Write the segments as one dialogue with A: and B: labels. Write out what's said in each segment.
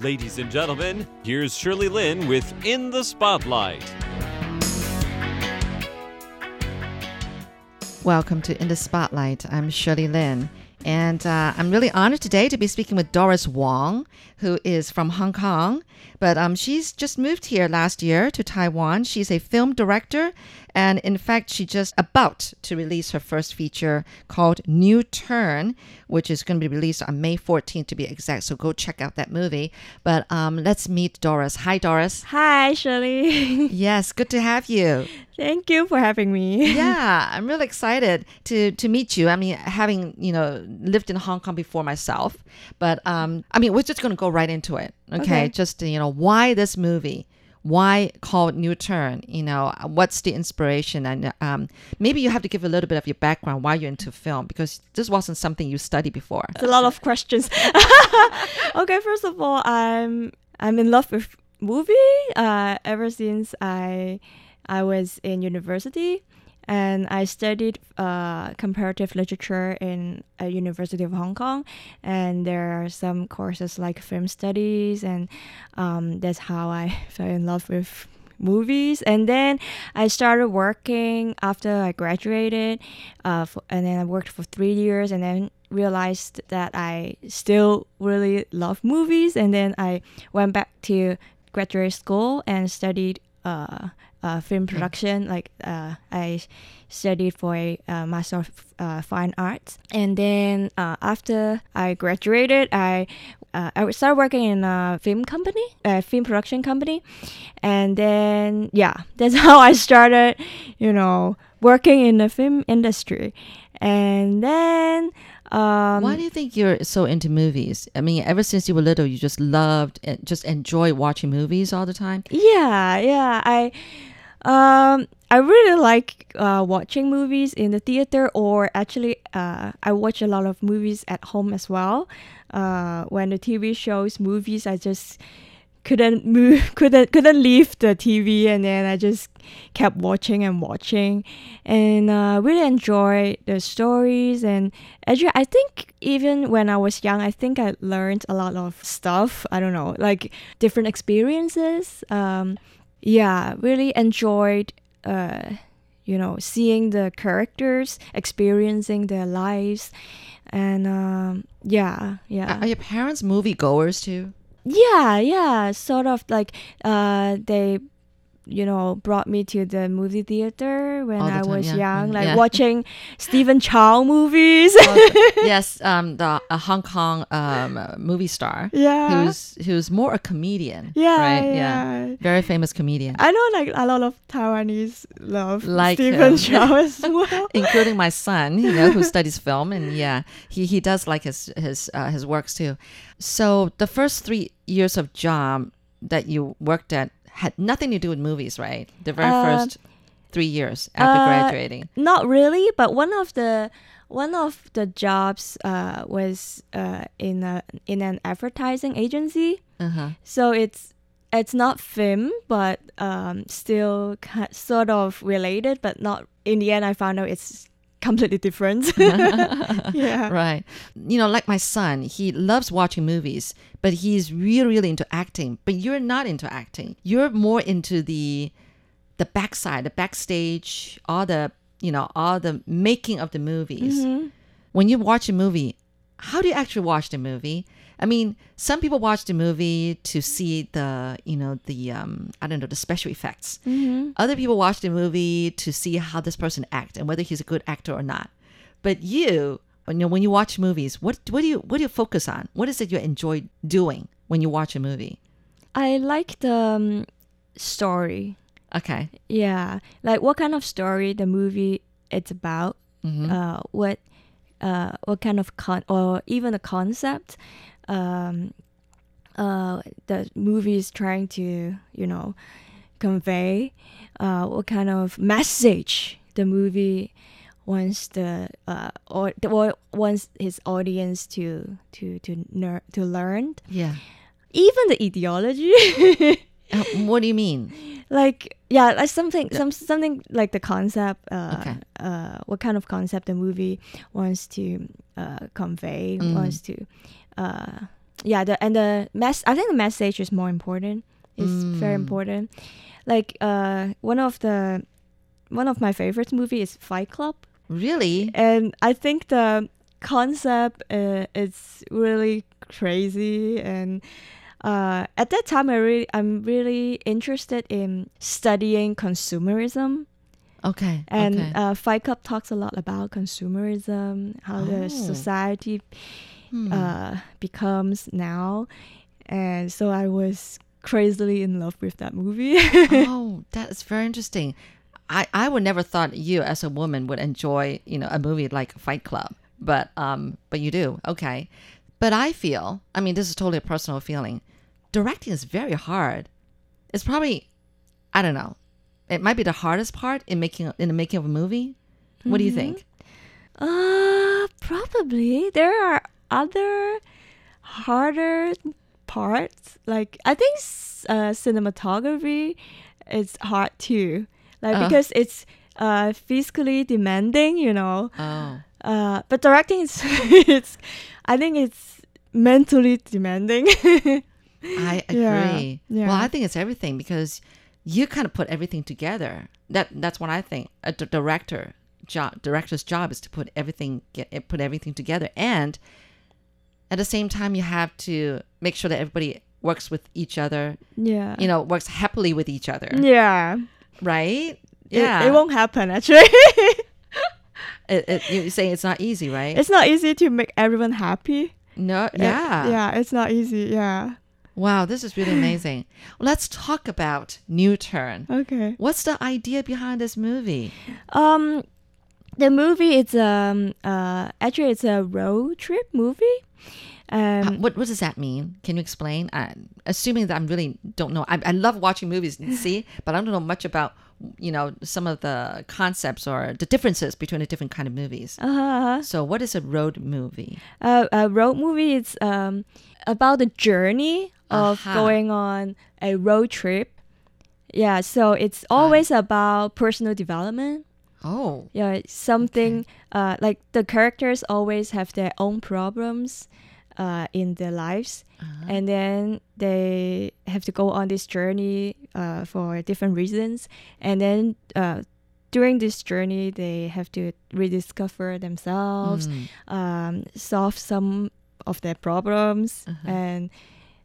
A: Ladies and gentlemen, here's Shirley Lin with In the Spotlight.
B: Welcome to In the Spotlight. I'm Shirley Lin. And uh, I'm really honored today to be speaking with Doris Wong, who is from Hong Kong. But um, she's just moved here last year to Taiwan. She's a film director. And in fact, she's just about to release her first feature called New Turn, which is going to be released on May 14th to be exact. So go check out that movie. But um, let's meet Doris. Hi, Doris.
C: Hi, Shirley.
B: yes, good to have you.
C: Thank you for having me.
B: yeah, I'm really excited to to meet you. I mean, having you know lived in Hong Kong before myself, but um, I mean, we're just going to go right into it. Okay?
C: Okay.
B: just you know, why this movie? Why called New Turn? You know, what's the inspiration? And um, maybe you have to give a little bit of your background why you're into film because this wasn't something you studied before.
C: It's a lot of questions. okay, first of all, I'm I'm in love with movie uh, ever since I I was in university and I studied uh, comparative literature in a University of Hong Kong, and there are some courses like film studies, and um, that's how I fell in love with movies. And then I started working after I graduated, uh, for, and then I worked for three years, and then realized that I still really love movies, and then I went back to graduate school and studied uh, uh, film production. Like uh, I studied for a uh, master of uh, fine arts, and then uh, after I graduated, I uh, I started working in a film company, a film production company, and then yeah, that's how I started. You know, working in the film industry, and then. Um,
B: why do you think you're so into movies? I mean, ever since you were little, you just loved and just enjoy watching movies all the time.
C: Yeah, yeah. I um I really like uh, watching movies in the theater or actually uh, I watch a lot of movies at home as well. Uh, when the TV shows movies I just couldn't move couldn't couldn't leave the TV and then I just kept watching and watching. And uh, really enjoy the stories. And actually I think even when I was young I think I learned a lot of stuff. I don't know like different experiences. Um, yeah really enjoyed uh, you know seeing the characters experiencing their lives and um, yeah yeah
B: Are your parents movie goers too?
C: yeah, yeah, sort of like uh they you know brought me to the movie theater when
B: the
C: I
B: time,
C: was
B: yeah,
C: young,
B: mhm,
C: like
B: yeah.
C: watching Stephen Chow movies.
B: yes, um, the a Hong Kong um, uh, movie star
C: yeah.
B: who's who's more a comedian.
C: yeah,
B: right.
C: yeah.
B: very famous comedian,
C: I know like a lot of Taiwanese love
B: Like
C: Stephen
B: him.
C: Chow as well.
B: including my son, you know, who studies film, and yeah, he he does like his his uh, his works too. So the first three years of job that you worked at had nothing to do with movies, right? The very
C: Uh,
B: first three years after
C: uh,
B: graduating.
C: Not really, but one of the one of the jobs uh, was uh, in a in an advertising agency.
B: Uh-huh.
C: So it's it's not film, but um, still ki- sort of related, but not. In the end, I found out it's completely different. yeah.
B: Right. You know, like my son, he loves watching movies, but he's really, really into acting. But you're not into acting. You're more into the the backside, the backstage, all the you know, all the making of the movies.
C: Mhm.
B: When you watch a movie, how do you actually watch the movie? I mean, some people watch the movie to see the, you know, the um, I don't know, the special effects.
C: Mhm.
B: Other people watch the movie to see how this person act and whether he's a good actor or not. But you, you know, when you watch movies, what what do you what do you focus on? What is it you enjoy doing when you watch a movie?
C: I like the um, story.
B: Okay.
C: Yeah, like what kind of story the movie it's about.
B: hmm
C: Uh, what uh, what kind of con or even the concept. Um, uh, the movie is trying to you know convey. Uh, what kind of message the movie wants the uh or, or wants his audience to to to ner- to learn.
B: Yeah.
C: Even the ideology.
B: Uh, what do you mean?
C: like yeah like something some something like the concept uh
B: Okay.
C: uh what kind of concept the movie wants to uh convey
B: Mm.
C: wants to uh yeah, the and the mess. I think the message is more important. It's very
B: Mm.
C: important. Like uh, one of the one of my favorite movie is Fight Club,
B: Really?
C: and I think the concept uh, is really crazy and. Uh, at that time, I really, I'm really interested in studying consumerism,
B: Okay.
C: and
B: okay.
C: uh, Fight Club talks a lot about consumerism, how
B: Oh.
C: the society
B: Hmm.
C: uh, becomes now. And so I was crazily in love with that movie.
B: oh, that is very interesting. I, I would never thought you as a woman would enjoy, you know, a movie like Fight Club, but um, but you do. Okay, but I feel, I mean, this is totally a personal feeling. Directing is very hard. It's probably, I don't know, it might be the hardest part in making in the making of a movie. What do you think?
C: uh, probably there are other harder parts. Like I think uh, cinematography is hard too. Like
B: Uh.
C: because it's uh, physically demanding, you know.
B: Oh,
C: Uh, but directing is it's I think it's mentally demanding.
B: I agree.
C: yeah.
B: Well, I think it's everything because you kind of put everything together. That that's what I think. A d- director job, director's job is to put everything get put everything together, and at the same time, you have to make sure that everybody works with each other.
C: yeah.
B: You know, works happily with each other,
C: Yeah.
B: right? Yeah.
C: It, won't happen actually.
B: It, it, you say it's not easy, right?
C: it's not easy to make everyone happy.
B: no,
C: Uh,
B: yeah.
C: yeah, it's not easy. Yeah.
B: Wow, this is really amazing. Let's talk about New Turn.
C: Okay.
B: What's the idea behind this movie?
C: Um, the movie is um uh actually it's a road trip movie. Um,
B: what what does that mean? Can you explain? Uh, assuming that I'm really don't know. I, I love watching movies and see, but I don't know much about you know some of the concepts or the differences between the different kind of movies.
C: uh,
B: So, what is a road movie?
C: uh, a road movie is um about the journey of
B: Aha.
C: going on a road trip. Yeah, so it's always about personal development.
B: Oh,
C: Yeah, something uh, like the characters always have their own problems uh, in their lives,
B: Uh-huh.
C: and then they have to go on this journey uh, for different reasons, and then uh, during this journey they have to rediscover themselves,
B: Mm.
C: um, solve some of their problems,
B: Uh-huh.
C: and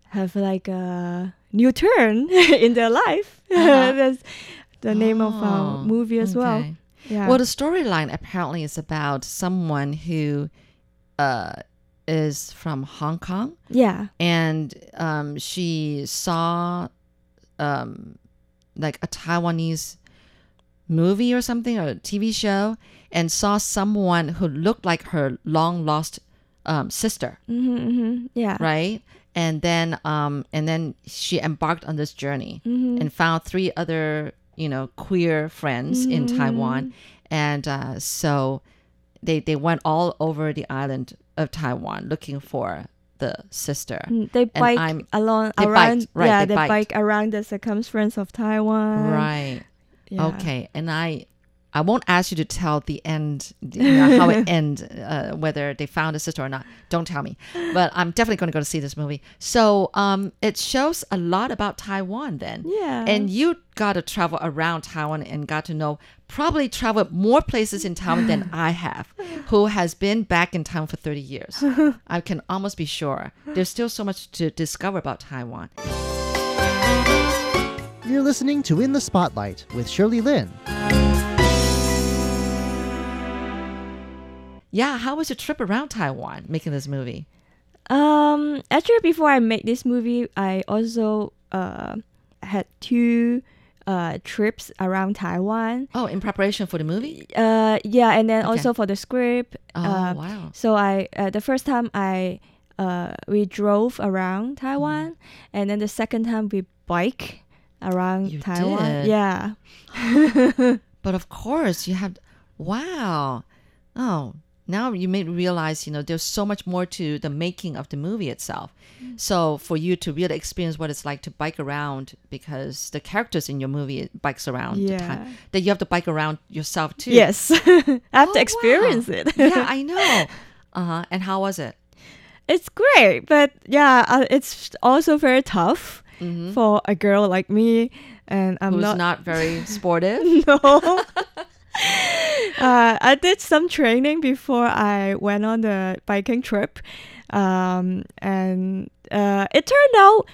C: have like a new turn in their life.
B: Uh-huh.
C: That's the name of
B: Oh,
C: our movie as well. Yeah.
B: Well, the storyline apparently is about someone who uh, is from Hong Kong.
C: yeah.
B: and um, she saw um, like a Taiwanese movie or something or a TV show and saw someone who looked like her long lost um, sister,
C: hmm hmm Yeah.
B: right? And then um, and then she embarked on this journey
C: hmm
B: and found three other you know queer friends in
C: Mhm.
B: Taiwan, and uh, so they they went all over the island of Taiwan looking for the sister.
C: Mm, They
B: And
C: bike
B: I'm-
C: along
B: they
C: around.
B: biked, right,
C: yeah,
B: they
C: they, bike around the circumference of Taiwan.
B: Right.
C: Yeah.
B: Okay. And I I won't ask you to tell the end, you know, how it end, uh, whether they found a sister or not. Don't tell me. But I'm definitely going to go to see this movie. So um, it shows a lot about Taiwan then.
C: Yeah.
B: And you got to travel around Taiwan and got to know, probably traveled more places in Taiwan than I have, who has been back in Taiwan for 30 years. I can almost be sure. There's still so much to discover about Taiwan.
D: You're listening to In the Spotlight with Shirley Lin.
B: Yeah, how was your trip around Taiwan making this movie?
C: Um, actually, before I made this movie, I also uh had two uh trips around Taiwan.
B: Oh, in preparation for the movie?
C: Uh, yeah, and then
B: Okay.
C: also for the script.
B: Oh,
C: uh,
B: wow.
C: So I uh, the first time I uh we drove around Taiwan, and then the second time we bike around
B: You
C: Taiwan.
B: did?
C: Yeah.
B: But of course, you have. Wow. Oh, now you may realize, you know, there's so much more to the making of the movie itself.
C: Mm.
B: So for you to really experience what it's like to bike around, because the characters in your movie bikes around the time, that you have to bike around yourself too.
C: Yes, I have
B: Oh,
C: to experience
B: wow.
C: it.
B: yeah, I know. Uh huh. And how was it?
C: it's great, but yeah, uh, it's also very tough for a girl like me, and I'm
B: Who's
C: not.
B: not, very sportive?
C: no. Uh, I did some training before I went on the biking trip, um, and uh, it turned out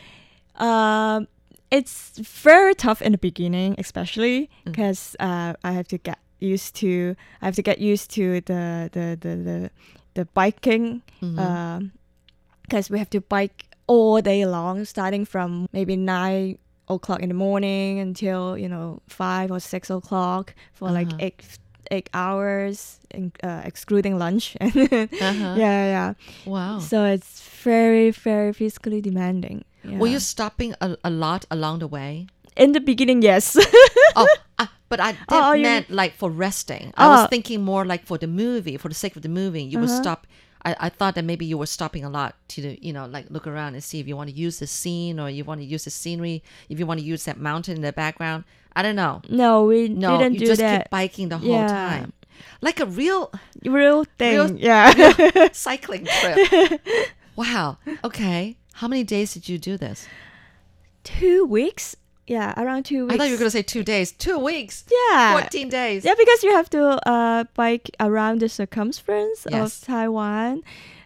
C: um it's very tough in the beginning, especially because uh, I have to get used to I have to get used to the the the the, the biking because we have to bike all day long, starting from maybe nine o'clock in the morning until you know five or six o'clock for like eight eight hours, in, uh, excluding lunch.
B: Uh-huh.
C: Yeah, yeah.
B: Wow.
C: So it's very very physically demanding. Yeah.
B: Were you stopping a, a lot along the way?
C: in the beginning? Yes.
B: oh, uh, but I did
C: Oh, you
B: meant like for resting. I was
C: Oh.
B: thinking more like for the movie, for the sake of the movie. You would stop. I, I thought that maybe you were stopping a lot to, you know, like look around and see if you want to use the scene or you want to use the scenery, if you want to use that mountain in the background. I don't know.
C: no, we
B: No,
C: didn't
B: you
C: do
B: just
C: that.
B: keep biking the whole
C: Yeah.
B: time. Like a real
C: Real thing.
B: Real-
C: yeah.
B: cycling trip. wow. Okay. How many days did you do this?
C: two weeks. Yeah, around two weeks.
B: I thought you were going to say two days. Two weeks.
C: Yeah.
B: 14 days.
C: Yeah, because you have to uh, bike around the circumference
B: Yes.
C: of Taiwan.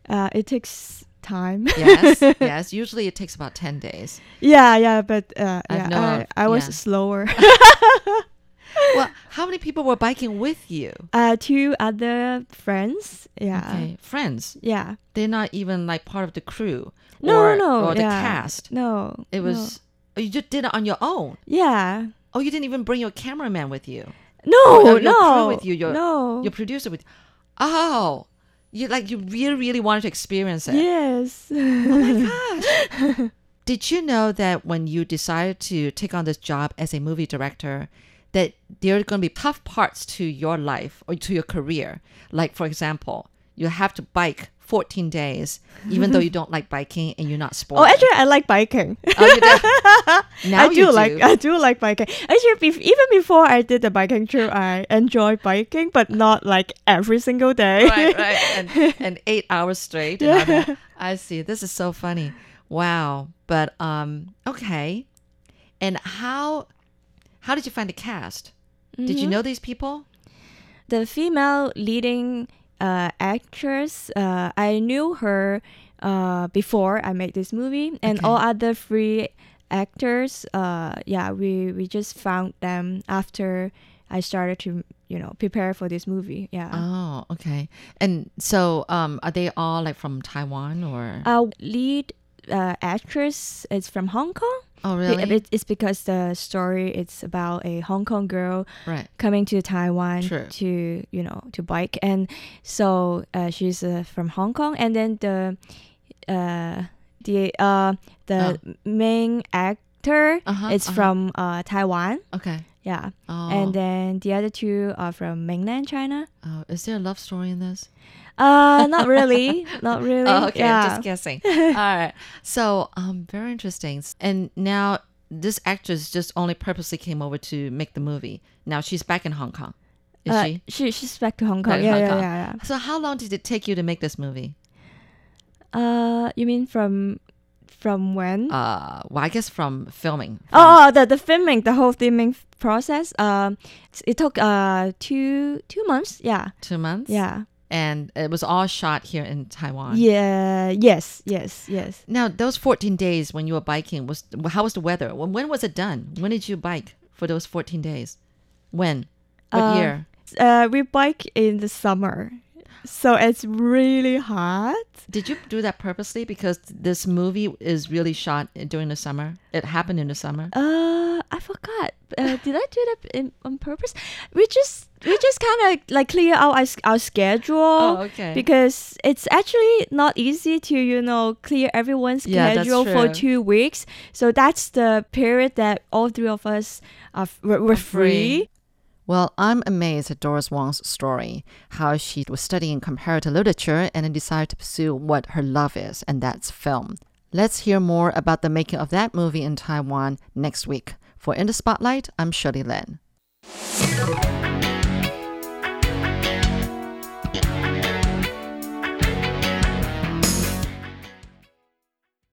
C: Uh, it takes time.
B: yes. Yes. Usually it takes about 10 days.
C: yeah, yeah, but uh, yeah, I, I was
B: yeah.
C: slower.
B: Well, how many people were biking with you?
C: uh, two other friends. Yeah.
B: Okay. Friends.
C: Yeah.
B: They're not even like part of the crew
C: No,
B: or,
C: no,
B: or the
C: yeah.
B: cast.
C: No.
B: It was, oh, you just did it on your own.
C: Yeah.
B: Oh, you didn't even bring your cameraman with you.
C: No,
B: crew
C: no.
B: with you, your-
C: no.
B: Your producer with Oh, you like you really, really wanted to experience it.
C: yes. Oh my gosh.
B: did you know that when you decided to take on this job as a movie director, that there are going to be tough parts to your life or to your career? Like, for example, you have to bike 14 days, even though you don't like biking and you're not
C: sporting.
B: oh,
C: actually, I like biking.
B: Oh, you do? now
C: I do
B: you
C: like I do like biking. Actually, bef- even before I did the biking trip, I enjoy biking, but not like every single day.
B: right, right, and, and eight hours straight. and all that. I see. This is so funny. Wow. But um, okay. And how how did you find the cast? Did
C: Mm-hmm.
B: you know these people?
C: the female leading uh, actress, uh, I knew her uh, before I made this movie, and
B: Okay.
C: all other three actors, uh, yeah, we we just found them after I started to you know prepare for this movie. Yeah.
B: Oh, okay. And so, um, are they all like from Taiwan or?
C: Our lead uh, actress is from Hong Kong.
B: Oh, really?
C: it- It's because the story it's about a Hong Kong girl
B: right.
C: coming to Taiwan
B: True.
C: to you know to bike, and so uh, she's uh, from Hong Kong, and then the uh, the uh, the main actor
B: Oh. Uh-huh,
C: is
B: uh-huh.
C: from uh, Taiwan,
B: Okay.
C: yeah,
B: Oh.
C: and then the other two are from mainland China.
B: oh, is there a love story in this?
C: Uh, not really, not really.
B: Oh, okay.
C: yeah.
B: I'm just guessing. All right. So, um, very interesting. And now this actress just only purposely came over to make the movie. Now she's back in Hong Kong. Is
C: Uh,
B: she?
C: she she's back to Hong Kong.
B: Back
C: yeah,
B: Hong
C: yeah,
B: Kong.
C: yeah,
B: So how long did it take you to make this movie?
C: Uh, you mean from from when?
B: Uh, well, I guess from filming.
C: Oh, oh, the the filming, the whole filming process. Um, it took uh two two months. Yeah,
B: Two months.
C: yeah,
B: And it was all shot here in Taiwan.
C: yeah. Yes, yes, yes.
B: Now those 14 days when you were biking was how was the weather? When, when was it done? When did you bike for those 14 days? When? What
C: Uh,
B: year?
C: Uh, we bike in the summer, so it's really hot.
B: Did you do that purposely because this movie is really shot during the summer? It happened in the summer.
C: Uh, I forgot. Uh, did I do that in, on purpose? We just we just kind of like clear out our, our schedule.
B: Oh, okay.
C: Because it's actually not easy to you know clear everyone's
B: Yeah,
C: schedule for two weeks. So that's the period that all three of us are f- were, were free.
B: Well, I'm amazed at Doris Wong's story, how she was studying comparative literature and then decided to pursue what her love is, and that's film. Let's hear more about the making of that movie in Taiwan next week. For In the Spotlight, I'm Shirley Lin.